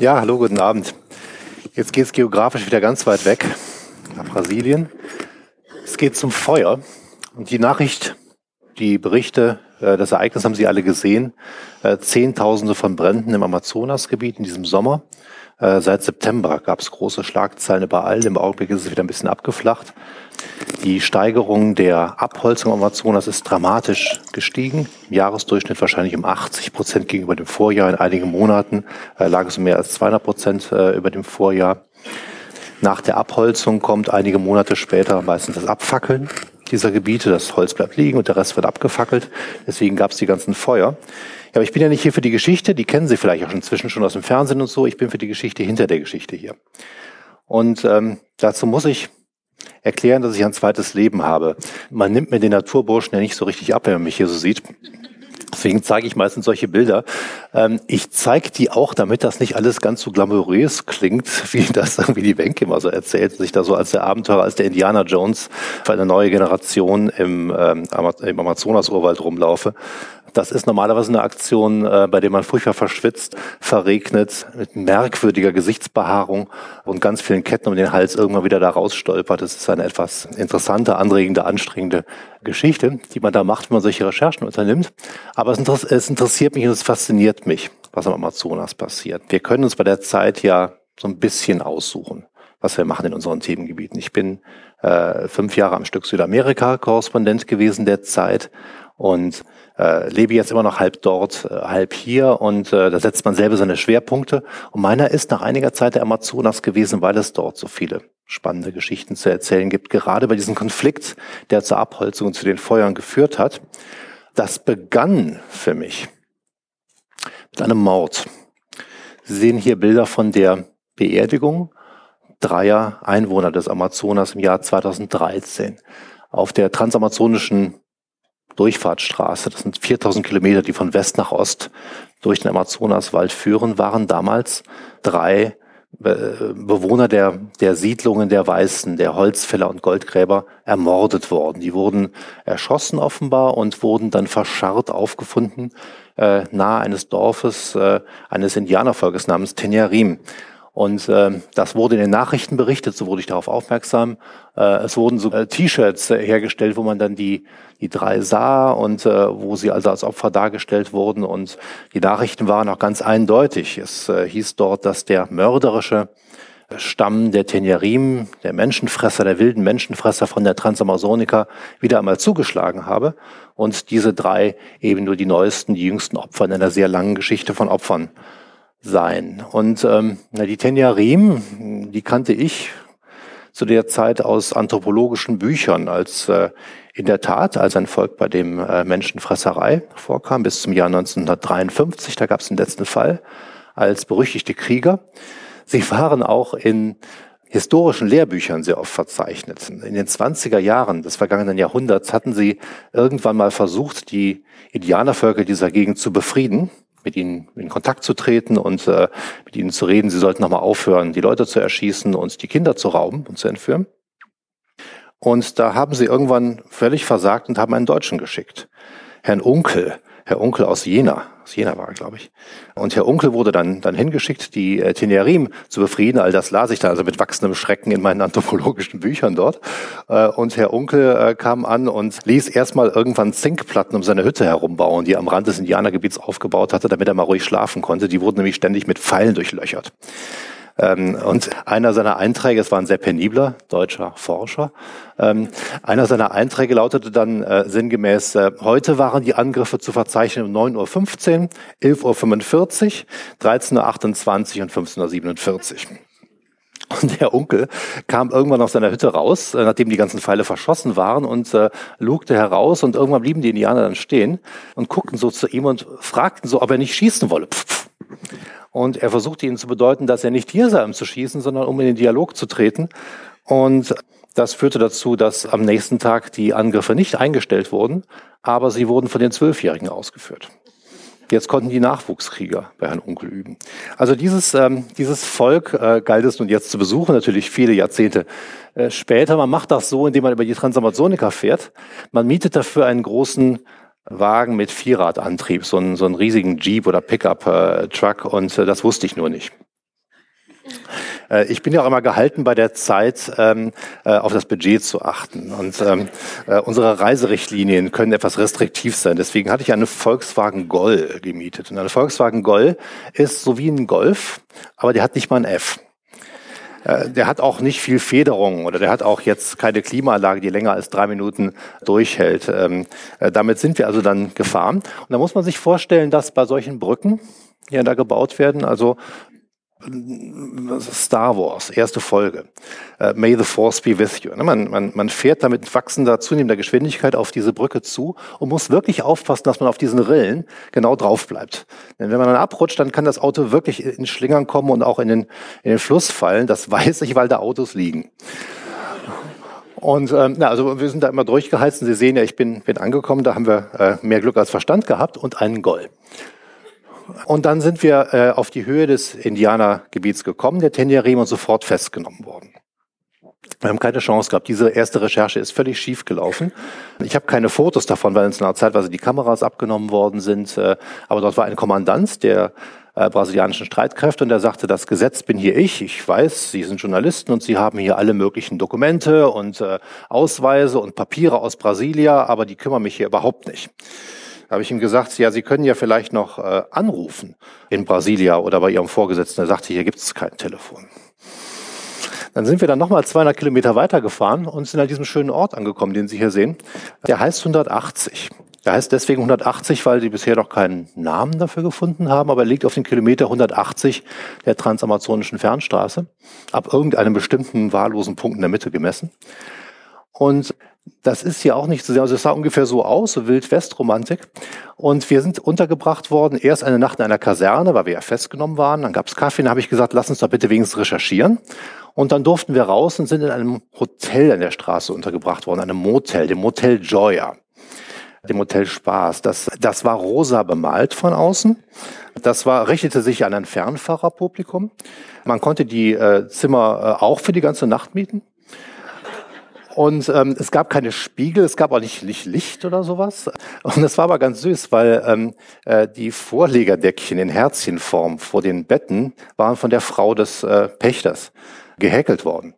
Ja, hallo, guten Abend. Jetzt geht es geografisch wieder ganz weit weg, nach Brasilien. Es geht zum Feuer. Und die Nachricht, die Berichte, äh, das Ereignis haben Sie alle gesehen. Äh, Zehntausende von Bränden im Amazonasgebiet in diesem Sommer. Äh, seit September gab es große Schlagzeilen überall. Im Augenblick ist es wieder ein bisschen abgeflacht. Die Steigerung der Abholzung am Amazonas ist dramatisch gestiegen. Im Jahresdurchschnitt wahrscheinlich um 80 Prozent gegenüber dem Vorjahr. In einigen Monaten äh, lag es um mehr als 200 Prozent äh, über dem Vorjahr. Nach der Abholzung kommt einige Monate später meistens das Abfackeln dieser Gebiete. Das Holz bleibt liegen und der Rest wird abgefackelt. Deswegen gab es die ganzen Feuer. Ja, aber ich bin ja nicht hier für die Geschichte, die kennen Sie vielleicht auch inzwischen schon aus dem Fernsehen und so. Ich bin für die Geschichte hinter der Geschichte hier. Und ähm, dazu muss ich erklären, dass ich ein zweites Leben habe. Man nimmt mir den Naturburschen ja nicht so richtig ab, wenn man mich hier so sieht. Deswegen zeige ich meistens solche Bilder. Ähm, ich zeige die auch, damit das nicht alles ganz so glamourös klingt, wie das irgendwie die Wenke immer so erzählt, dass ich da so als der Abenteurer, als der Indiana Jones für eine neue Generation im, ähm, im Amazonas-Urwald rumlaufe. Das ist normalerweise eine Aktion, äh, bei der man furchtbar verschwitzt, verregnet, mit merkwürdiger Gesichtsbehaarung und ganz vielen Ketten um den Hals irgendwann wieder da rausstolpert. Das ist eine etwas interessante, anregende, anstrengende Geschichte, die man da macht, wenn man solche Recherchen unternimmt. Aber es, es interessiert mich und es fasziniert mich, was am Amazonas passiert. Wir können uns bei der Zeit ja so ein bisschen aussuchen was wir machen in unseren Themengebieten. Ich bin äh, fünf Jahre am Stück Südamerika Korrespondent gewesen der Zeit und äh, lebe jetzt immer noch halb dort, äh, halb hier und äh, da setzt man selber seine Schwerpunkte. Und meiner ist nach einiger Zeit der Amazonas gewesen, weil es dort so viele spannende Geschichten zu erzählen gibt, gerade bei diesem Konflikt, der zur Abholzung und zu den Feuern geführt hat. Das begann für mich mit einem Mord. Sie sehen hier Bilder von der Beerdigung dreier Einwohner des Amazonas im Jahr 2013 auf der transamazonischen Durchfahrtsstraße, das sind 4000 Kilometer, die von West nach Ost durch den Amazonaswald führen, waren damals drei äh, Bewohner der, der Siedlungen der Weißen, der Holzfäller und Goldgräber ermordet worden. Die wurden erschossen offenbar und wurden dann verscharrt aufgefunden äh, nahe eines Dorfes äh, eines Indianervolkes namens Tenyarim. Und äh, das wurde in den Nachrichten berichtet, so wurde ich darauf aufmerksam. Äh, es wurden so äh, T-Shirts äh, hergestellt, wo man dann die, die drei sah und äh, wo sie also als Opfer dargestellt wurden. Und die Nachrichten waren auch ganz eindeutig. Es äh, hieß dort, dass der mörderische Stamm der Tenjarim, der Menschenfresser, der wilden Menschenfresser von der Transamazonica wieder einmal zugeschlagen habe und diese drei eben nur die neuesten, die jüngsten Opfer in einer sehr langen Geschichte von Opfern sein. Und ähm, die Tenjarim, die kannte ich zu der Zeit aus anthropologischen Büchern als äh, in der Tat als ein Volk, bei dem äh, Menschenfresserei vorkam, bis zum Jahr 1953, da gab es den letzten Fall, als berüchtigte Krieger. Sie waren auch in historischen Lehrbüchern sehr oft verzeichnet. In den 20er Jahren des vergangenen Jahrhunderts hatten sie irgendwann mal versucht, die Indianervölker dieser Gegend zu befrieden mit ihnen in Kontakt zu treten und äh, mit ihnen zu reden, sie sollten nochmal aufhören, die Leute zu erschießen und die Kinder zu rauben und zu entführen. Und da haben sie irgendwann völlig versagt und haben einen Deutschen geschickt. Herrn Unkel, Herr Unkel aus Jena, aus Jena war er, glaube ich. Und Herr Unkel wurde dann, dann hingeschickt, die äh, Tenerim zu befrieden. All das las ich dann also mit wachsendem Schrecken in meinen anthropologischen Büchern dort. Äh, und Herr Unkel äh, kam an und ließ erstmal irgendwann Zinkplatten um seine Hütte herumbauen, die er am Rand des Indianergebiets aufgebaut hatte, damit er mal ruhig schlafen konnte. Die wurden nämlich ständig mit Pfeilen durchlöchert. Ähm, und einer seiner Einträge, es war ein sehr penibler deutscher Forscher, ähm, einer seiner Einträge lautete dann äh, sinngemäß, äh, heute waren die Angriffe zu verzeichnen um 9.15 Uhr, 11.45 Uhr, 13.28 Uhr und 15.47 Uhr. Und der Onkel kam irgendwann aus seiner Hütte raus, äh, nachdem die ganzen Pfeile verschossen waren und lugte heraus und irgendwann blieben die Indianer dann stehen und guckten so zu ihm und fragten so, ob er nicht schießen wolle. Pff. Und er versuchte ihnen zu bedeuten, dass er nicht hier sei, um zu schießen, sondern um in den Dialog zu treten. Und das führte dazu, dass am nächsten Tag die Angriffe nicht eingestellt wurden, aber sie wurden von den Zwölfjährigen ausgeführt. Jetzt konnten die Nachwuchskrieger bei Herrn Onkel üben. Also dieses, ähm, dieses Volk äh, galt es nun jetzt zu besuchen, natürlich viele Jahrzehnte äh, später. Man macht das so, indem man über die Transamazonica fährt. Man mietet dafür einen großen Wagen mit Vierradantrieb, so einen, so einen riesigen Jeep oder Pickup-Truck und äh, das wusste ich nur nicht. Äh, ich bin ja auch immer gehalten, bei der Zeit ähm, äh, auf das Budget zu achten. Und ähm, äh, unsere Reiserichtlinien können etwas restriktiv sein. Deswegen hatte ich eine Volkswagen Gol gemietet. Und eine Volkswagen Gol ist so wie ein Golf, aber der hat nicht mal ein F. Äh, der hat auch nicht viel Federung oder der hat auch jetzt keine Klimaanlage, die länger als drei Minuten durchhält. Ähm, äh, damit sind wir also dann gefahren. Und da muss man sich vorstellen, dass bei solchen Brücken, die da gebaut werden, also Star Wars, erste Folge. Uh, May the Force be with you. Ne, man, man, man fährt da mit wachsender, zunehmender Geschwindigkeit auf diese Brücke zu und muss wirklich aufpassen, dass man auf diesen Rillen genau drauf bleibt. Denn wenn man dann abrutscht, dann kann das Auto wirklich in Schlingern kommen und auch in den, in den Fluss fallen. Das weiß ich, weil da Autos liegen. Und ähm, na, also wir sind da immer durchgeheizt und Sie sehen ja, ich bin, bin angekommen, da haben wir äh, mehr Glück als Verstand gehabt und einen Gold. Und dann sind wir äh, auf die Höhe des Indianergebiets gekommen, der Tenjarim, und sofort festgenommen worden. Wir haben keine Chance gehabt. Diese erste Recherche ist völlig schief gelaufen. Ich habe keine Fotos davon, weil uns einer Zeitweise die Kameras abgenommen worden sind. Äh, aber dort war ein Kommandant der äh, brasilianischen Streitkräfte und der sagte, das Gesetz bin hier ich. Ich weiß, Sie sind Journalisten und Sie haben hier alle möglichen Dokumente und äh, Ausweise und Papiere aus Brasilia, aber die kümmern mich hier überhaupt nicht habe ich ihm gesagt, ja, Sie können ja vielleicht noch äh, anrufen in Brasilia oder bei Ihrem Vorgesetzten. Er sagte, hier gibt es kein Telefon. Dann sind wir dann nochmal 200 Kilometer weitergefahren und sind an diesem schönen Ort angekommen, den Sie hier sehen. Der heißt 180. Der heißt deswegen 180, weil sie bisher noch keinen Namen dafür gefunden haben, aber er liegt auf den Kilometer 180 der transamazonischen Fernstraße, ab irgendeinem bestimmten wahllosen Punkt in der Mitte gemessen. Und das ist hier auch nicht zu sehen. Also es sah ungefähr so aus, so Wild-West-Romantik. Und wir sind untergebracht worden, erst eine Nacht in einer Kaserne, weil wir ja festgenommen waren. Dann gab es Kaffee, dann habe ich gesagt, lass uns doch bitte wenigstens recherchieren. Und dann durften wir raus und sind in einem Hotel an der Straße untergebracht worden, einem Motel, dem Motel Joya dem Hotel Spaß. Das, das war rosa bemalt von außen. Das war, richtete sich an ein Fernfahrerpublikum. Man konnte die äh, Zimmer äh, auch für die ganze Nacht mieten. Und ähm, es gab keine Spiegel, es gab auch nicht, Licht oder sowas. Und das war aber ganz süß, weil ähm, äh, die Vorlegerdeckchen in Herzchenform vor den Betten waren von der Frau des äh, Pächters gehäkelt worden.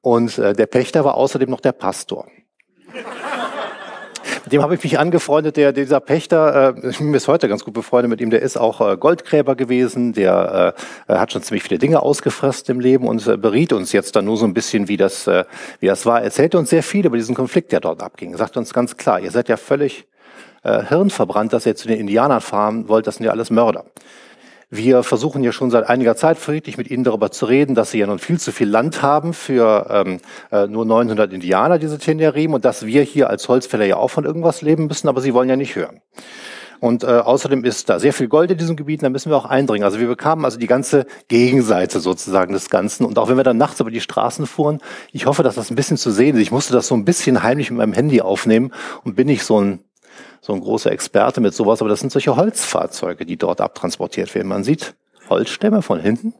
Und äh, der Pächter war außerdem noch der Pastor dem habe ich mich angefreundet, der, dieser Pächter, äh, ich bin bis heute ganz gut befreundet mit ihm, der ist auch äh, Goldgräber gewesen, der äh, hat schon ziemlich viele Dinge ausgefressen im Leben und äh, beriet uns jetzt dann nur so ein bisschen, wie das, äh, wie das war. Er erzählte uns sehr viel über diesen Konflikt, der dort abging. Er sagte uns ganz klar, ihr seid ja völlig äh, hirnverbrannt, dass ihr zu den Indianern fahren wollt, das sind ja alles Mörder. Wir versuchen ja schon seit einiger Zeit friedlich mit Ihnen darüber zu reden, dass Sie ja nun viel zu viel Land haben für ähm, äh, nur 900 Indianer, diese Tenjarim, und dass wir hier als Holzfäller ja auch von irgendwas leben müssen, aber Sie wollen ja nicht hören. Und äh, außerdem ist da sehr viel Gold in diesem Gebiet, da müssen wir auch eindringen. Also wir bekamen also die ganze Gegenseite sozusagen des Ganzen. Und auch wenn wir dann nachts über die Straßen fuhren, ich hoffe, dass das ein bisschen zu sehen ist. Ich musste das so ein bisschen heimlich mit meinem Handy aufnehmen und bin nicht so ein so ein großer Experte mit sowas, aber das sind solche Holzfahrzeuge, die dort abtransportiert werden. Man sieht Holzstämme von hinten,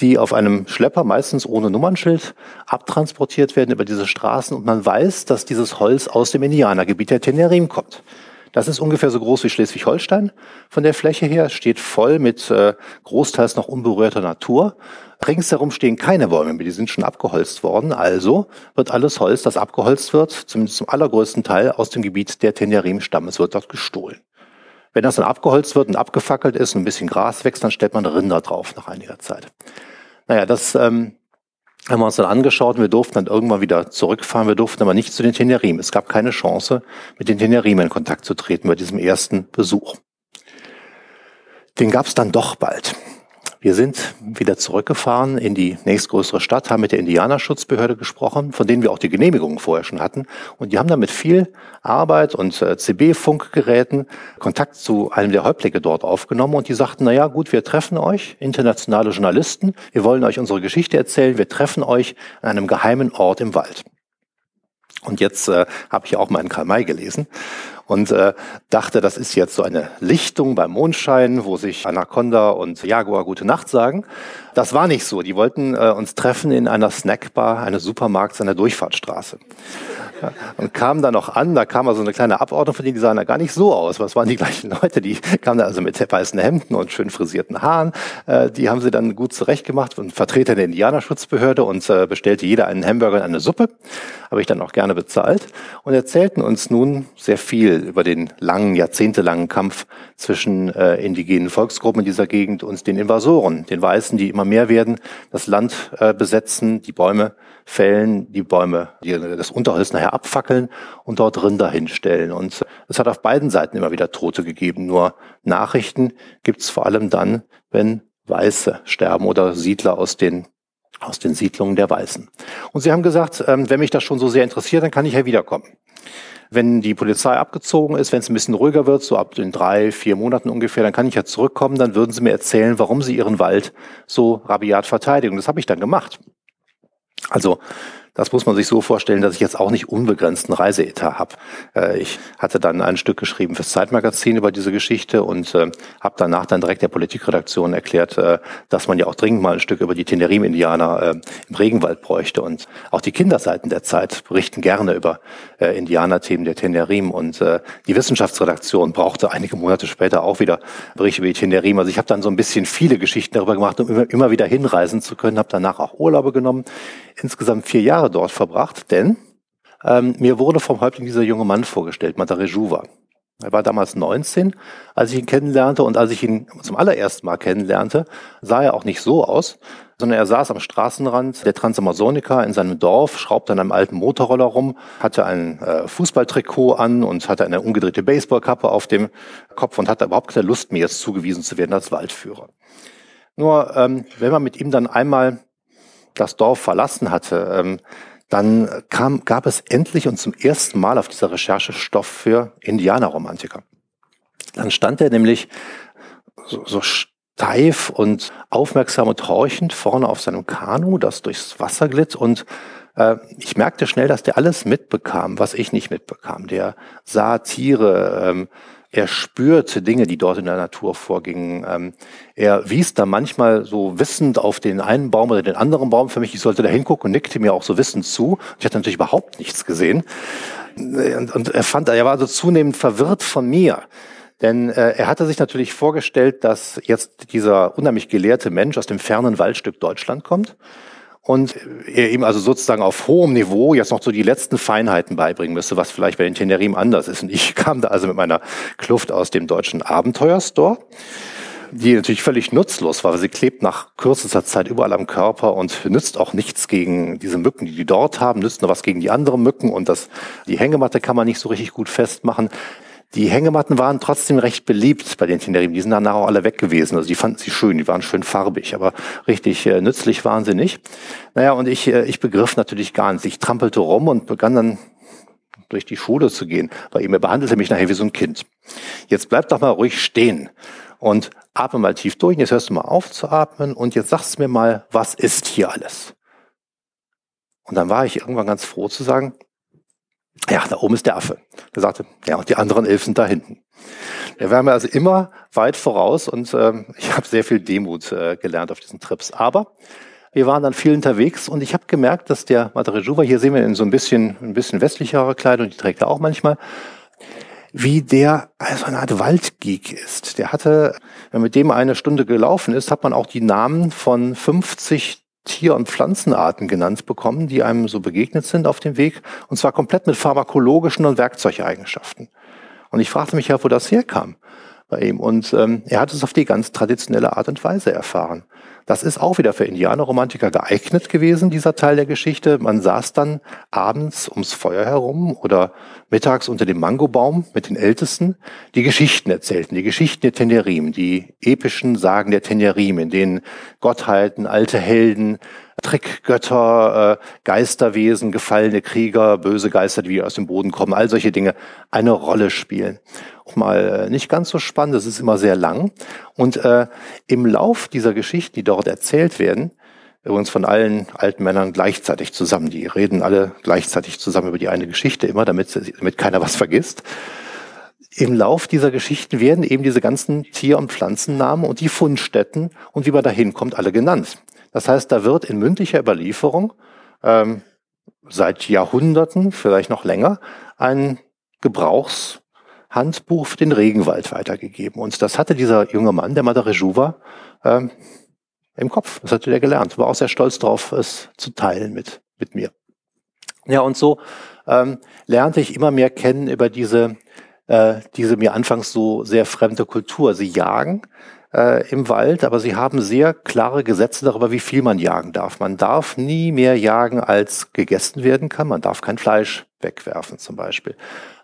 die auf einem Schlepper, meistens ohne Nummernschild, abtransportiert werden über diese Straßen und man weiß, dass dieses Holz aus dem Indianergebiet der Tenerim kommt. Das ist ungefähr so groß wie Schleswig-Holstein von der Fläche her, steht voll mit äh, großteils noch unberührter Natur. Ringsherum stehen keine Bäume mehr, die sind schon abgeholzt worden. Also wird alles Holz, das abgeholzt wird, zumindest zum allergrößten Teil aus dem Gebiet der Tenerim-Stammes, wird dort gestohlen. Wenn das dann abgeholzt wird und abgefackelt ist und ein bisschen Gras wächst, dann stellt man Rinder drauf nach einiger Zeit. Naja, das ähm, haben wir uns dann angeschaut und wir durften dann irgendwann wieder zurückfahren. Wir durften aber nicht zu den Tenerim. Es gab keine Chance, mit den Tenerim in Kontakt zu treten bei diesem ersten Besuch. Den gab es dann doch bald. Wir sind wieder zurückgefahren in die nächstgrößere Stadt, haben mit der Indianerschutzbehörde gesprochen, von denen wir auch die Genehmigungen vorher schon hatten. Und die haben dann mit viel Arbeit und äh, CB-Funkgeräten Kontakt zu einem der Häuptlinge dort aufgenommen. Und die sagten, na ja, gut, wir treffen euch, internationale Journalisten. Wir wollen euch unsere Geschichte erzählen. Wir treffen euch an einem geheimen Ort im Wald. Und jetzt äh, habe ich auch in Karl May gelesen. Und äh, dachte, das ist jetzt so eine Lichtung beim Mondschein, wo sich Anaconda und Jaguar gute Nacht sagen. Das war nicht so. Die wollten äh, uns treffen in einer Snackbar eines Supermarkts an der Durchfahrtsstraße und kam da noch an, da kam also eine kleine Abordnung von denen, die sahen da gar nicht so aus. Was waren die gleichen Leute? Die kamen da also mit weißen Hemden und schön frisierten Haaren. Äh, die haben sie dann gut zurechtgemacht und Vertreter der Indianerschutzbehörde und äh, bestellte jeder einen Hamburger und eine Suppe. Habe ich dann auch gerne bezahlt und erzählten uns nun sehr viel über den langen, jahrzehntelangen Kampf zwischen äh, indigenen Volksgruppen in dieser Gegend und den Invasoren, den Weißen, die immer mehr werden, das Land äh, besetzen, die Bäume fällen, die Bäume, die, das Unterholz nachher abfackeln und dort Rinder hinstellen. Und es hat auf beiden Seiten immer wieder Tote gegeben. Nur Nachrichten gibt es vor allem dann, wenn Weiße sterben oder Siedler aus den aus den Siedlungen der Weißen. Und sie haben gesagt, ähm, wenn mich das schon so sehr interessiert, dann kann ich ja wiederkommen. Wenn die Polizei abgezogen ist, wenn es ein bisschen ruhiger wird, so ab den drei, vier Monaten ungefähr, dann kann ich ja zurückkommen, dann würden sie mir erzählen, warum sie ihren Wald so rabiat verteidigen. Das habe ich dann gemacht. Also das muss man sich so vorstellen, dass ich jetzt auch nicht unbegrenzten Reiseetat habe. Äh, ich hatte dann ein Stück geschrieben fürs Zeitmagazin über diese Geschichte und äh, habe danach dann direkt der Politikredaktion erklärt, äh, dass man ja auch dringend mal ein Stück über die Tenerim-Indianer im Regenwald bräuchte. Und auch die Kinderseiten der Zeit berichten gerne über Indianerthemen der Tenerim. Und die Wissenschaftsredaktion brauchte einige Monate später auch wieder Berichte über die Tenerim. Also ich habe dann so ein bisschen viele Geschichten darüber gemacht, um immer, immer wieder hinreisen zu können, habe danach auch Urlaube genommen insgesamt vier Jahre dort verbracht, denn ähm, mir wurde vom Häuptling dieser junge Mann vorgestellt, Matare Juva. Er war damals 19, als ich ihn kennenlernte und als ich ihn zum allerersten Mal kennenlernte, sah er auch nicht so aus, sondern er saß am Straßenrand der Transamazonica in seinem Dorf, schraubte an einem alten Motorroller rum, hatte ein äh, Fußballtrikot an und hatte eine umgedrehte Baseballkappe auf dem Kopf und hatte überhaupt keine Lust, mir jetzt zugewiesen zu werden als Waldführer. Nur ähm, wenn man mit ihm dann einmal das Dorf verlassen hatte, ähm, dann kam, gab es endlich und zum ersten Mal auf dieser Recherche Stoff für Indianerromantiker. Dann stand er nämlich so, so steif und aufmerksam und horchend vorne auf seinem Kanu, das durchs Wasser glitt und äh, ich merkte schnell, dass der alles mitbekam, was ich nicht mitbekam. Der sah Tiere, ähm, er spürte Dinge, die dort in der Natur vorgingen. Ähm, er wies da manchmal so wissend auf den einen Baum oder den anderen Baum für mich. Ich sollte da hingucken und nickte mir auch so wissend zu. Ich hatte natürlich überhaupt nichts gesehen. Und, und er fand, er war so zunehmend verwirrt von mir. Denn äh, er hatte sich natürlich vorgestellt, dass jetzt dieser unheimlich gelehrte Mensch aus dem fernen Waldstück Deutschland kommt und er ihm also sozusagen auf hohem Niveau jetzt noch so die letzten Feinheiten beibringen müsste, was vielleicht bei den Tenerim anders ist. Und ich kam da also mit meiner Kluft aus dem deutschen Abenteuerstore, die natürlich völlig nutzlos war, weil sie klebt nach kürzester Zeit überall am Körper und nützt auch nichts gegen diese Mücken, die die dort haben, nützt nur was gegen die anderen Mücken und das, die Hängematte kann man nicht so richtig gut festmachen. Die Hängematten waren trotzdem recht beliebt bei den Tenerim. Die sind danach auch alle weg gewesen. Also die fanden sie schön, die waren schön farbig, aber richtig äh, nützlich waren sie nicht. Naja, und ich, äh, ich begriff natürlich gar nichts. Ich trampelte rum und begann dann durch die Schule zu gehen. Ihm, er behandelte mich nachher wie so ein Kind. Jetzt bleib doch mal ruhig stehen und atme mal tief durch. Und jetzt hörst du mal auf zu atmen und jetzt sagst du mir mal, was ist hier alles? Und dann war ich irgendwann ganz froh zu sagen, ja, da oben ist der Affe. Er sagte, ja, und die anderen elf sind da hinten. Er war mir also immer weit voraus und äh, ich habe sehr viel Demut äh, gelernt auf diesen Trips. Aber wir waren dann viel unterwegs und ich habe gemerkt, dass der Madre Juva, hier sehen wir in so ein bisschen, ein bisschen westlichere Kleidung, die trägt er auch manchmal, wie der also eine Art Waldgeek ist. Der hatte, wenn mit dem eine Stunde gelaufen ist, hat man auch die Namen von 50 Tier- und Pflanzenarten genannt bekommen, die einem so begegnet sind auf dem Weg, und zwar komplett mit pharmakologischen und Werkzeugeigenschaften. Und ich fragte mich ja, wo das herkam bei ihm. Und ähm, er hat es auf die ganz traditionelle Art und Weise erfahren. Das ist auch wieder für Indianerromantiker geeignet gewesen, dieser Teil der Geschichte. Man saß dann abends ums Feuer herum oder mittags unter dem Mangobaum mit den Ältesten, die Geschichten erzählten, die Geschichten der Tenerim, die epischen Sagen der Tenerim, in denen Gottheiten, alte Helden, Trickgötter, äh, Geisterwesen, gefallene Krieger, böse Geister, die aus dem Boden kommen, all solche Dinge eine Rolle spielen. Auch mal äh, nicht ganz so spannend, es ist immer sehr lang. Und äh, im Lauf dieser Geschichten, die dort erzählt werden, übrigens von allen alten Männern gleichzeitig zusammen, die reden alle gleichzeitig zusammen über die eine Geschichte immer, damit, damit keiner was vergisst, im Lauf dieser Geschichten werden eben diese ganzen Tier- und Pflanzennamen und die Fundstätten und wie man da hinkommt, alle genannt. Das heißt, da wird in mündlicher Überlieferung ähm, seit Jahrhunderten, vielleicht noch länger, ein Gebrauchshandbuch für den Regenwald weitergegeben. Und das hatte dieser junge Mann, der Madare Juva, ähm, im Kopf. Das hatte der gelernt. War auch sehr stolz darauf, es zu teilen mit, mit mir. Ja, und so ähm, lernte ich immer mehr kennen über diese, äh, diese mir anfangs so sehr fremde Kultur. Sie jagen äh, im Wald, aber sie haben sehr klare Gesetze darüber, wie viel man jagen darf. Man darf nie mehr jagen, als gegessen werden kann. Man darf kein Fleisch wegwerfen zum Beispiel.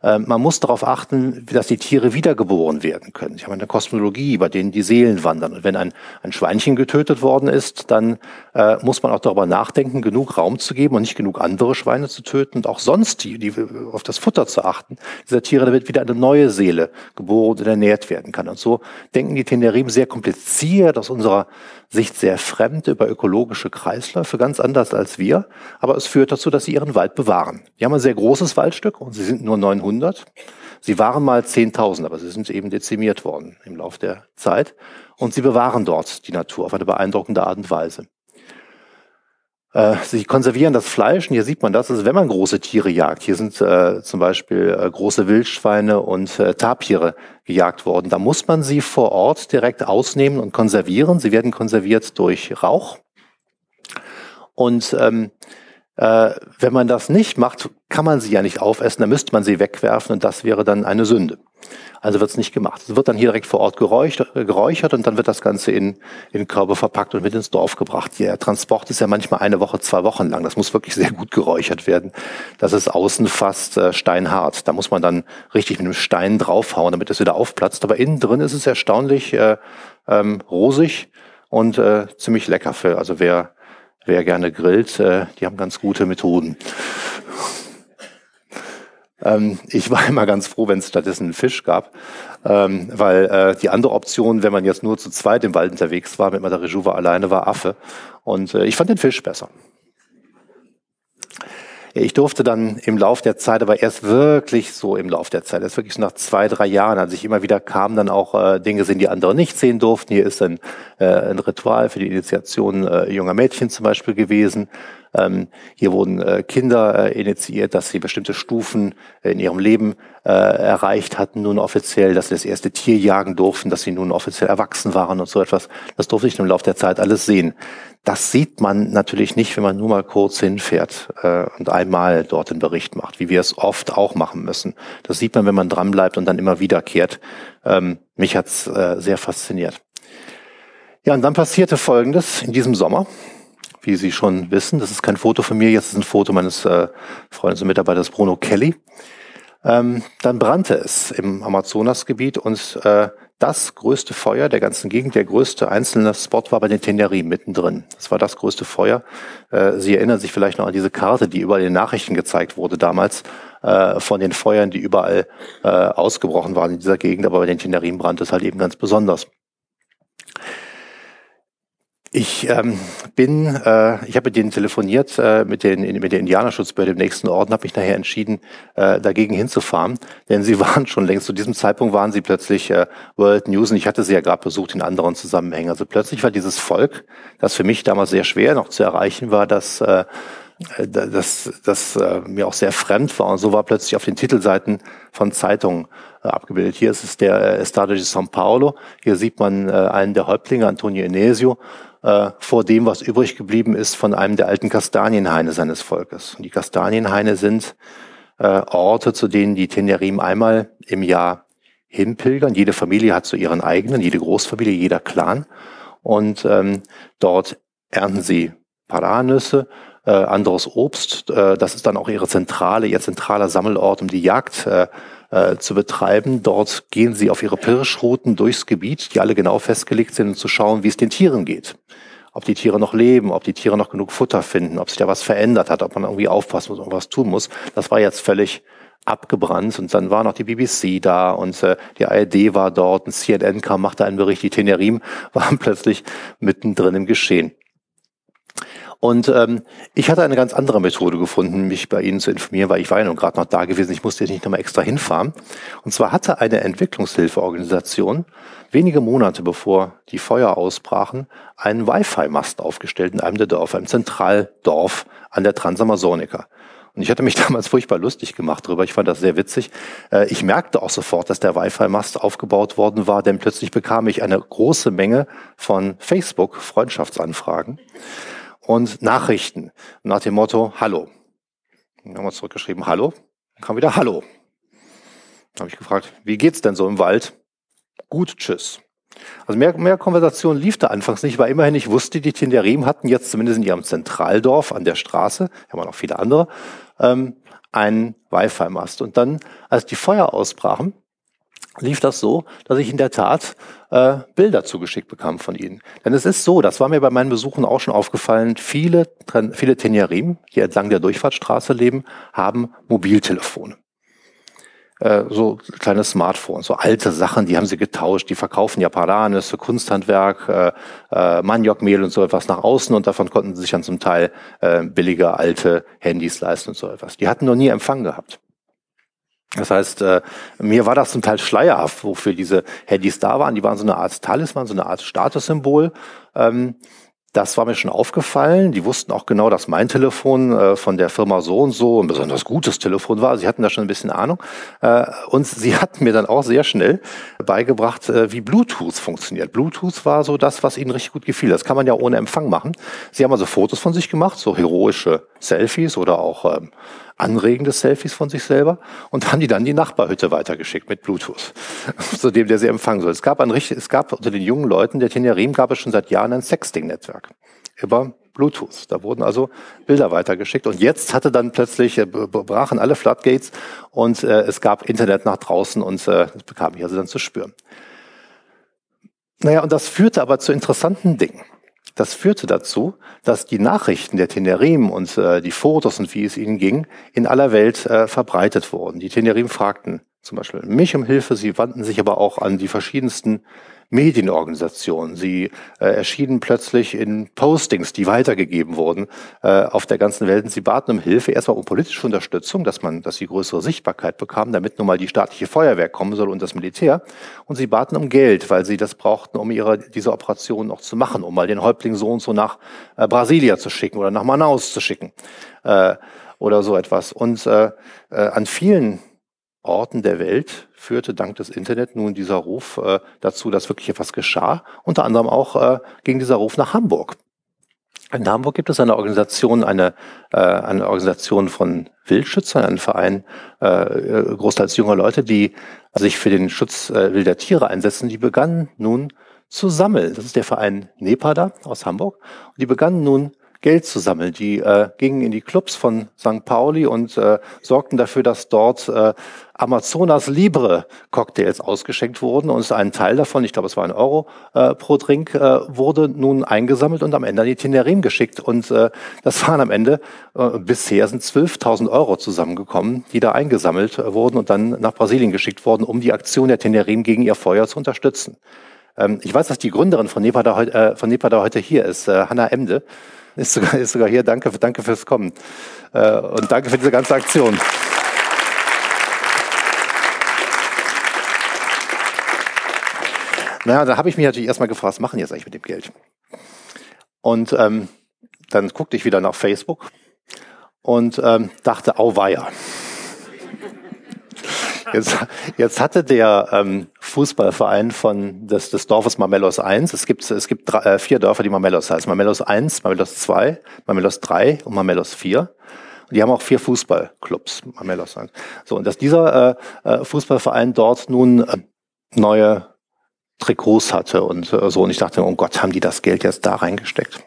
Ähm, man muss darauf achten, dass die Tiere wiedergeboren werden können. Ich habe eine Kosmologie, bei denen die Seelen wandern. Und wenn ein, ein Schweinchen getötet worden ist, dann äh, muss man auch darüber nachdenken, genug Raum zu geben und nicht genug andere Schweine zu töten und auch sonst die, die auf das Futter zu achten dieser Tiere, damit wieder eine neue Seele geboren und ernährt werden kann. Und so denken die Tenerim sehr kompliziert aus unserer Sicht sehr fremd über ökologische Kreisläufe, ganz anders als wir. Aber es führt dazu, dass sie ihren Wald bewahren. Die haben ein sehr großes Waldstück und sie sind nur 900. Sie waren mal 10.000, aber sie sind eben dezimiert worden im Laufe der Zeit. Und sie bewahren dort die Natur auf eine beeindruckende Art und Weise. Äh, sie konservieren das Fleisch und hier sieht man das, also wenn man große Tiere jagt, hier sind äh, zum Beispiel äh, große Wildschweine und äh, Tapire gejagt worden, da muss man sie vor Ort direkt ausnehmen und konservieren. Sie werden konserviert durch Rauch. Und ähm, äh, wenn man das nicht macht, kann man sie ja nicht aufessen, dann müsste man sie wegwerfen und das wäre dann eine Sünde. Also wird es nicht gemacht. Es wird dann hier direkt vor Ort geräuchert, äh, geräuchert und dann wird das Ganze in, in Körbe verpackt und mit ins Dorf gebracht. Der Transport ist ja manchmal eine Woche, zwei Wochen lang. Das muss wirklich sehr gut geräuchert werden. Das ist außen fast äh, steinhart. Da muss man dann richtig mit einem Stein draufhauen, damit es wieder aufplatzt. Aber innen drin ist es erstaunlich äh, ähm, rosig und äh, ziemlich lecker für. Also wer, wer gerne grillt, äh, die haben ganz gute Methoden. Ähm, ich war immer ganz froh, wenn es stattdessen einen Fisch gab, ähm, weil äh, die andere Option, wenn man jetzt nur zu zweit im Wald unterwegs war, mit Madame Rejuva alleine, war Affe. Und äh, ich fand den Fisch besser. Ich durfte dann im Lauf der Zeit, aber erst wirklich so im Lauf der Zeit, erst wirklich nach zwei, drei Jahren, als ich immer wieder kam, dann auch äh, Dinge sehen, die andere nicht sehen durften. Hier ist ein, äh, ein Ritual für die Initiation äh, junger Mädchen zum Beispiel gewesen. Ähm, hier wurden äh, Kinder äh, initiiert, dass sie bestimmte Stufen äh, in ihrem Leben äh, erreicht hatten, nun offiziell, dass sie das erste Tier jagen durften, dass sie nun offiziell erwachsen waren und so etwas. Das durfte ich im Laufe der Zeit alles sehen. Das sieht man natürlich nicht, wenn man nur mal kurz hinfährt äh, und einmal dort einen Bericht macht, wie wir es oft auch machen müssen. Das sieht man, wenn man dranbleibt und dann immer wiederkehrt. Ähm, mich hat's äh, sehr fasziniert. Ja, und dann passierte Folgendes in diesem Sommer wie Sie schon wissen. Das ist kein Foto von mir, jetzt ist ein Foto meines äh, Freundes und Mitarbeiters Bruno Kelly. Ähm, dann brannte es im Amazonasgebiet und äh, das größte Feuer der ganzen Gegend, der größte einzelne Spot war bei den Tenerie mittendrin. Das war das größte Feuer. Äh, Sie erinnern sich vielleicht noch an diese Karte, die überall in den Nachrichten gezeigt wurde damals, äh, von den Feuern, die überall äh, ausgebrochen waren in dieser Gegend, aber bei den Tenerien brannte es halt eben ganz besonders. Ich ähm, bin, äh, ich habe mit denen telefoniert, äh, mit, den, mit der Indianerschutzbehörde im nächsten Ort und habe mich nachher entschieden, äh, dagegen hinzufahren. Denn sie waren schon längst, zu diesem Zeitpunkt waren sie plötzlich äh, World News und ich hatte sie ja gerade besucht in anderen Zusammenhängen. Also plötzlich war dieses Volk, das für mich damals sehr schwer noch zu erreichen war, das äh, das, das äh, mir auch sehr fremd war. Und so war plötzlich auf den Titelseiten von Zeitungen äh, abgebildet. Hier ist es der äh, Estado de São Paulo. Hier sieht man äh, einen der Häuptlinge, Antonio Enesio, äh, vor dem, was übrig geblieben ist von einem der alten Kastanienhaine seines Volkes. Und die Kastanienhaine sind äh, Orte, zu denen die Tenerim einmal im Jahr hinpilgern. Jede Familie hat so ihren eigenen, jede Großfamilie, jeder Clan. Und ähm, dort ernten sie Paranüsse, äh, anderes Obst. Äh, das ist dann auch ihre zentrale, ihr zentraler Sammelort, um die Jagd äh, äh, zu betreiben. Dort gehen sie auf ihre Pirschrouten durchs Gebiet, die alle genau festgelegt sind, um zu schauen, wie es den Tieren geht. Ob die Tiere noch leben, ob die Tiere noch genug Futter finden, ob sich da was verändert hat, ob man irgendwie aufpassen muss, irgendwas tun muss. Das war jetzt völlig abgebrannt und dann war noch die BBC da und äh, die ARD war dort und CNN kam, machte einen Bericht, die Tenerim waren plötzlich mittendrin im Geschehen. Und ähm, ich hatte eine ganz andere Methode gefunden, mich bei Ihnen zu informieren, weil ich war ja nun gerade noch da gewesen. Ich musste jetzt nicht nochmal extra hinfahren. Und zwar hatte eine Entwicklungshilfeorganisation wenige Monate bevor die Feuer ausbrachen, einen Wi-Fi-Mast aufgestellt in einem der Dörfer, im Zentraldorf an der Transamazonica. Und ich hatte mich damals furchtbar lustig gemacht darüber. Ich fand das sehr witzig. Äh, ich merkte auch sofort, dass der Wi-Fi-Mast aufgebaut worden war, denn plötzlich bekam ich eine große Menge von Facebook-Freundschaftsanfragen und Nachrichten nach dem Motto Hallo. Dann haben wir zurückgeschrieben Hallo. Dann kam wieder Hallo. Dann habe ich gefragt, wie geht's denn so im Wald? Gut, tschüss. Also mehr, mehr Konversation lief da anfangs nicht, weil immerhin ich wusste, die Tinderim hatten jetzt zumindest in ihrem Zentraldorf an der Straße, haben wir noch viele andere, ähm, einen Wi-Fi-Mast. Und dann, als die Feuer ausbrachen, lief das so, dass ich in der Tat äh, Bilder zugeschickt bekam von ihnen. Denn es ist so, das war mir bei meinen Besuchen auch schon aufgefallen, viele, viele Tenierim, die entlang der Durchfahrtsstraße leben, haben Mobiltelefone. Äh, so kleine Smartphones, so alte Sachen, die haben sie getauscht, die verkaufen ja Paranes Kunsthandwerk, äh, äh, Maniokmehl und so etwas nach außen und davon konnten sie sich dann zum Teil äh, billige alte Handys leisten und so etwas. Die hatten noch nie Empfang gehabt. Das heißt, äh, mir war das zum Teil schleierhaft, wofür diese Handys da waren. Die waren so eine Art Talisman, so eine Art Statussymbol. Ähm, das war mir schon aufgefallen. Die wussten auch genau, dass mein Telefon äh, von der Firma so und so ein besonders gutes Telefon war. Sie hatten da schon ein bisschen Ahnung. Äh, und sie hatten mir dann auch sehr schnell beigebracht, äh, wie Bluetooth funktioniert. Bluetooth war so das, was ihnen richtig gut gefiel. Das kann man ja ohne Empfang machen. Sie haben also Fotos von sich gemacht, so heroische Selfies oder auch ähm, anregende Selfies von sich selber und haben die dann die Nachbarhütte weitergeschickt mit Bluetooth, zu dem der sie empfangen soll. Es gab, ein, es gab unter den jungen Leuten der Tenerim gab es schon seit Jahren ein Sexting-Netzwerk über Bluetooth. Da wurden also Bilder weitergeschickt und jetzt hatte dann plötzlich äh, brachen alle Floodgates und äh, es gab Internet nach draußen und äh, das bekam ich also dann zu spüren. Naja, und das führte aber zu interessanten Dingen. Das führte dazu, dass die Nachrichten der Tenerim und äh, die Fotos und wie es ihnen ging, in aller Welt äh, verbreitet wurden. Die Tenerim fragten zum Beispiel mich um Hilfe, sie wandten sich aber auch an die verschiedensten Medienorganisationen. Sie äh, erschienen plötzlich in Postings, die weitergegeben wurden äh, auf der ganzen Welt. Sie baten um Hilfe, erstmal um politische Unterstützung, dass man, dass sie größere Sichtbarkeit bekamen, damit nun mal die staatliche Feuerwehr kommen soll und das Militär. Und sie baten um Geld, weil sie das brauchten, um ihre diese Operation noch zu machen, um mal den Häuptling so und so nach äh, Brasilia zu schicken oder nach Manaus zu schicken äh, oder so etwas. Und äh, äh, an vielen Orten der Welt führte dank des Internet nun dieser Ruf äh, dazu, dass wirklich etwas geschah. Unter anderem auch äh, ging dieser Ruf nach Hamburg. In Hamburg gibt es eine Organisation, eine, äh, eine Organisation von Wildschützern, einen Verein äh, äh großteils junger Leute, die sich für den Schutz äh, wilder Tiere einsetzen. Die begannen nun zu sammeln. Das ist der Verein Nepada aus Hamburg. Und die begannen nun Geld zu sammeln. Die äh, gingen in die Clubs von St. Pauli und äh, sorgten dafür, dass dort äh, Amazonas Libre Cocktails ausgeschenkt wurden und ein Teil davon, ich glaube es war ein Euro äh, pro Drink, äh, wurde nun eingesammelt und am Ende an die Tenerim geschickt. Und äh, das waren am Ende, äh, bisher sind 12.000 Euro zusammengekommen, die da eingesammelt äh, wurden und dann nach Brasilien geschickt wurden, um die Aktion der Tenerim gegen ihr Feuer zu unterstützen. Ähm, ich weiß, dass die Gründerin von Nepada, äh, von Nepada heute hier ist, äh, Hanna Emde. Ist sogar, ist sogar hier. Danke, danke fürs Kommen. Äh, und danke für diese ganze Aktion. Naja, da habe ich mich natürlich erstmal gefragt, was machen jetzt eigentlich mit dem Geld? Und ähm, dann guckte ich wieder nach Facebook und ähm, dachte, auweia. Jetzt, jetzt hatte der ähm, Fußballverein von des, des Dorfes Mamelos 1, es gibt, es gibt drei, äh, vier Dörfer, die Mamelos heißen. Mamelos 1, Mamelos 2, Mamelos 3 und Mamelos 4. Und die haben auch vier Fußballclubs, Mamelos 1. So, und dass dieser äh, äh, Fußballverein dort nun äh, neue Trikots hatte und äh, so. Und ich dachte, oh Gott, haben die das Geld jetzt da reingesteckt?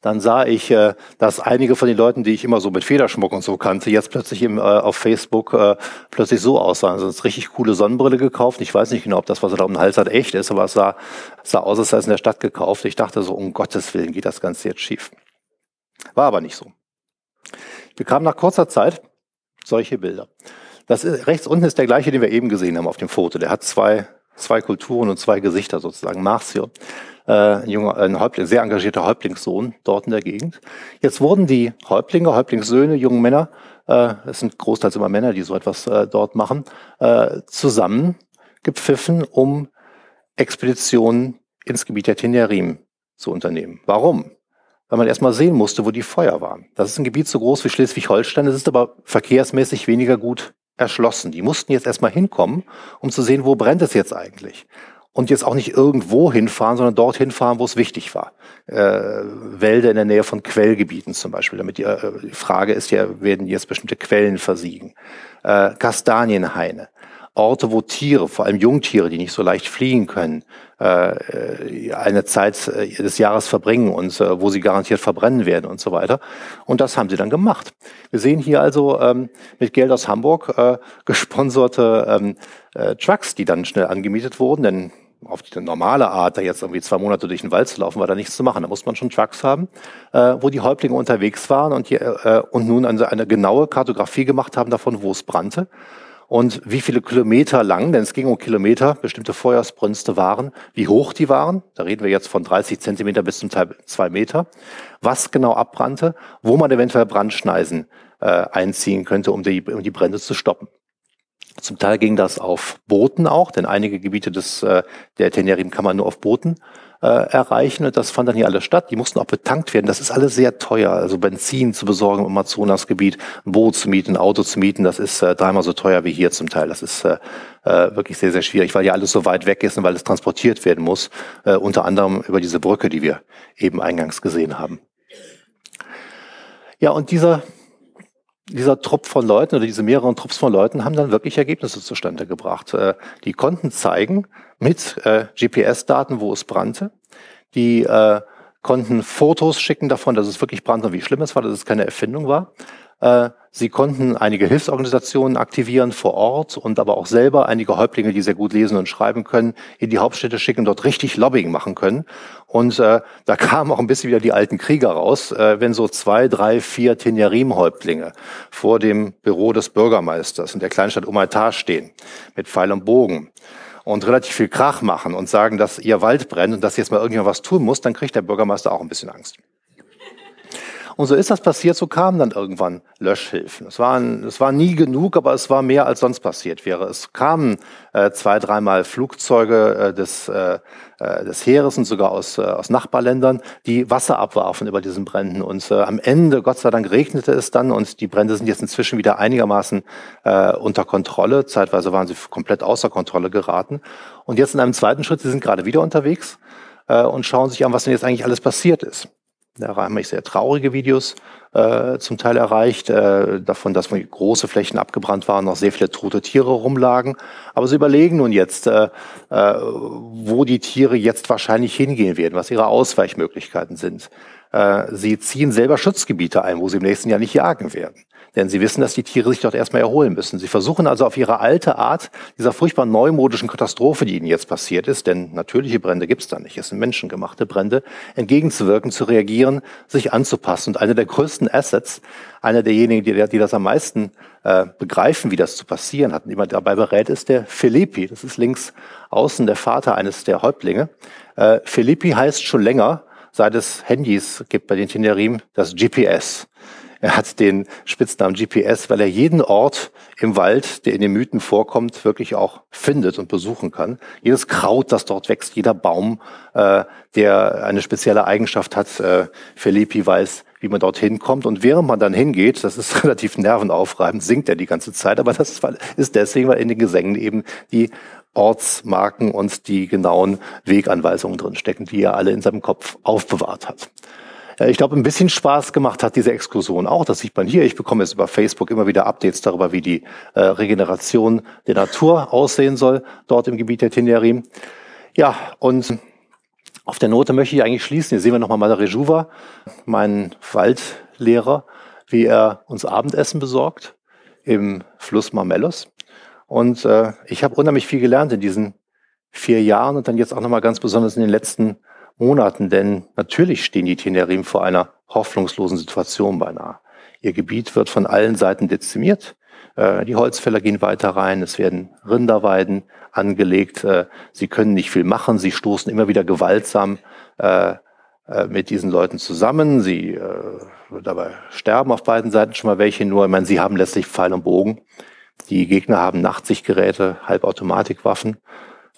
Dann sah ich, äh, dass einige von den Leuten, die ich immer so mit Federschmuck und so kannte, jetzt plötzlich im, äh, auf Facebook äh, plötzlich so aussahen. Also eine richtig coole Sonnenbrille gekauft. Ich weiß nicht genau, ob das, was er da um den Hals hat, echt ist, aber es sah, sah aus, als sei es in der Stadt gekauft. Ich dachte so, um Gottes Willen geht das Ganze jetzt schief. War aber nicht so. Wir kamen nach kurzer Zeit solche Bilder. Das ist, rechts unten ist der gleiche, den wir eben gesehen haben auf dem Foto. Der hat zwei zwei Kulturen und zwei Gesichter sozusagen. Marcio, äh, ein junger, ein Häuptling, sehr engagierter Häuptlingssohn dort in der Gegend. Jetzt wurden die Häuptlinge, Häuptlingssöhne, jungen Männer, äh, es sind großteils immer Männer, die so etwas äh, dort machen, äh, zusammengepfiffen, um Expeditionen ins Gebiet der Tenerim zu unternehmen. Warum? Weil man erstmal sehen musste, wo die Feuer waren. Das ist ein Gebiet so groß wie Schleswig-Holstein, es ist aber verkehrsmäßig weniger gut erschlossen. Die mussten jetzt erstmal hinkommen, um zu sehen, wo brennt es jetzt eigentlich. Und jetzt auch nicht irgendwo hinfahren, sondern dorthin fahren, wo es wichtig war. Äh, Wälder in der Nähe von Quellgebieten zum Beispiel. Damit die, äh, die Frage ist ja, werden jetzt bestimmte Quellen versiegen? Äh, Kastanienhaine. Orte, wo Tiere, vor allem Jungtiere, die nicht so leicht fliehen können, äh, eine Zeit äh, des Jahres verbringen und äh, wo sie garantiert verbrennen werden und so weiter. Und das haben sie dann gemacht. Wir sehen hier also ähm, mit Geld aus Hamburg äh, gesponserte ähm, äh, Trucks, die dann schnell angemietet wurden, denn auf die normale Art, da jetzt irgendwie zwei Monate durch den Wald zu laufen, war da nichts zu machen. Da muss man schon Trucks haben, äh, wo die Häuptlinge unterwegs waren und, hier, äh, und nun eine, eine genaue Kartografie gemacht haben davon, wo es brannte und wie viele Kilometer lang, denn es ging um Kilometer, bestimmte Feuersbrünste waren, wie hoch die waren, da reden wir jetzt von 30 Zentimeter bis zum Teil zwei Meter, was genau abbrannte, wo man eventuell Brandschneisen äh, einziehen könnte, um die, um die Brände zu stoppen. Zum Teil ging das auf Booten auch, denn einige Gebiete des, äh, der Tenerim kann man nur auf Booten äh, erreichen. Und das fand dann hier alles statt. Die mussten auch betankt werden. Das ist alles sehr teuer. Also Benzin zu besorgen im Amazonasgebiet, ein Boot zu mieten, ein Auto zu mieten, das ist äh, dreimal so teuer wie hier zum Teil. Das ist äh, äh, wirklich sehr, sehr schwierig, weil ja alles so weit weg ist und weil es transportiert werden muss. Äh, unter anderem über diese Brücke, die wir eben eingangs gesehen haben. Ja, und dieser dieser Trupp von Leuten oder diese mehreren Trupps von Leuten haben dann wirklich Ergebnisse zustande gebracht. Äh, die konnten zeigen mit äh, GPS-Daten, wo es brannte. Die äh, konnten Fotos schicken davon, dass es wirklich brannte und wie schlimm es war, dass es keine Erfindung war. Äh, sie konnten einige Hilfsorganisationen aktivieren vor Ort und aber auch selber einige Häuptlinge, die sehr gut lesen und schreiben können, in die Hauptstädte schicken, dort richtig Lobbying machen können. Und äh, da kamen auch ein bisschen wieder die alten Krieger raus, äh, wenn so zwei, drei, vier Tenerim-Häuptlinge vor dem Büro des Bürgermeisters in der Kleinstadt Umaitar stehen, mit Pfeil und Bogen und relativ viel Krach machen und sagen, dass ihr Wald brennt und dass jetzt mal irgendjemand was tun muss, dann kriegt der Bürgermeister auch ein bisschen Angst. Und so ist das passiert, so kamen dann irgendwann Löschhilfen. Es waren, es war nie genug, aber es war mehr als sonst passiert wäre. Es kamen äh, zwei, dreimal Flugzeuge äh, des, äh, äh des Heeres und sogar aus, äh, aus Nachbarländern, die Wasser abwarfen über diesen Bränden. Und äh, am Ende, Gott sei Dank, regnete es dann und die Brände sind jetzt inzwischen wieder einigermaßen äh, unter Kontrolle. Zeitweise waren sie komplett außer Kontrolle geraten. Und jetzt in einem zweiten Schritt, sie sind gerade wieder unterwegs äh, und schauen sich an, was denn jetzt eigentlich alles passiert ist. Da haben mich sehr traurige Videos äh, zum Teil erreicht, äh, davon, dass große Flächen abgebrannt waren, noch sehr viele tote Tiere rumlagen. Aber sie überlegen nun jetzt, äh, äh, wo die Tiere jetzt wahrscheinlich hingehen werden, was ihre Ausweichmöglichkeiten sind. Äh, sie ziehen selber Schutzgebiete ein, wo sie im nächsten Jahr nicht jagen werden denn sie wissen, dass die Tiere sich dort erstmal erholen müssen. Sie versuchen also auf ihre alte Art dieser furchtbar neumodischen Katastrophe, die ihnen jetzt passiert ist, denn natürliche Brände gibt es da nicht, es sind menschengemachte Brände, entgegenzuwirken, zu reagieren, sich anzupassen. Und einer der größten Assets, einer derjenigen, die, die das am meisten äh, begreifen, wie das zu passieren hat und immer dabei berät, ist der Filippi. Das ist links außen der Vater eines der Häuptlinge. Äh, Filippi heißt schon länger, seit es Handys gibt bei den Tenerim, das GPS. Er hat den Spitznamen GPS, weil er jeden Ort im Wald, der in den Mythen vorkommt, wirklich auch findet und besuchen kann. Jedes Kraut, das dort wächst, jeder Baum, äh, der eine spezielle Eigenschaft hat. Äh, Felipe weiß, wie man dorthin kommt. Und während man dann hingeht, das ist relativ nervenaufreibend, singt er die ganze Zeit. Aber das ist deswegen, weil in den Gesängen eben die Ortsmarken und die genauen Weganweisungen drinstecken, die er alle in seinem Kopf aufbewahrt hat. Ich glaube, ein bisschen Spaß gemacht hat diese Exkursion auch. Das sieht man hier. Ich bekomme jetzt über Facebook immer wieder Updates darüber, wie die äh, Regeneration der Natur aussehen soll, dort im Gebiet der Tenerim. Ja, und auf der Note möchte ich eigentlich schließen. Hier sehen wir nochmal Madre Rejuva, meinen Waldlehrer, wie er uns Abendessen besorgt im Fluss Marmellos. Und äh, ich habe unheimlich viel gelernt in diesen vier Jahren und dann jetzt auch nochmal ganz besonders in den letzten Monaten, denn natürlich stehen die Tenerim vor einer hoffnungslosen Situation beinahe. Ihr Gebiet wird von allen Seiten dezimiert. Äh, die Holzfäller gehen weiter rein, es werden Rinderweiden angelegt. Äh, sie können nicht viel machen, sie stoßen immer wieder gewaltsam äh, mit diesen Leuten zusammen. Sie dabei sterben auf beiden Seiten schon mal welche, nur ich meine, sie haben letztlich Pfeil und Bogen. Die Gegner haben Nachtsichtgeräte, Halbautomatikwaffen.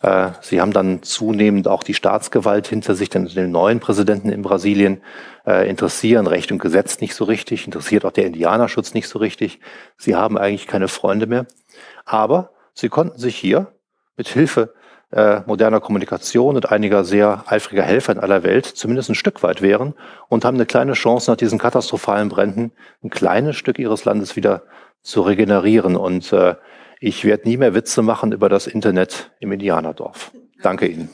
Äh, sie haben dann zunehmend auch die Staatsgewalt hinter sich, denn den neuen Präsidenten in Brasilien äh, interessieren Recht und Gesetz nicht so richtig, interessiert auch der Indianerschutz nicht so richtig. Sie haben eigentlich keine Freunde mehr. Aber sie konnten sich hier mit Hilfe äh, moderner Kommunikation und einiger sehr eifriger Helfer in aller Welt zumindest ein Stück weit wehren und haben eine kleine Chance nach diesen katastrophalen Bränden ein kleines Stück ihres Landes wieder zu regenerieren. Und äh, ich werde nie mehr Witze machen über das Internet im Indianerdorf. Danke Ihnen.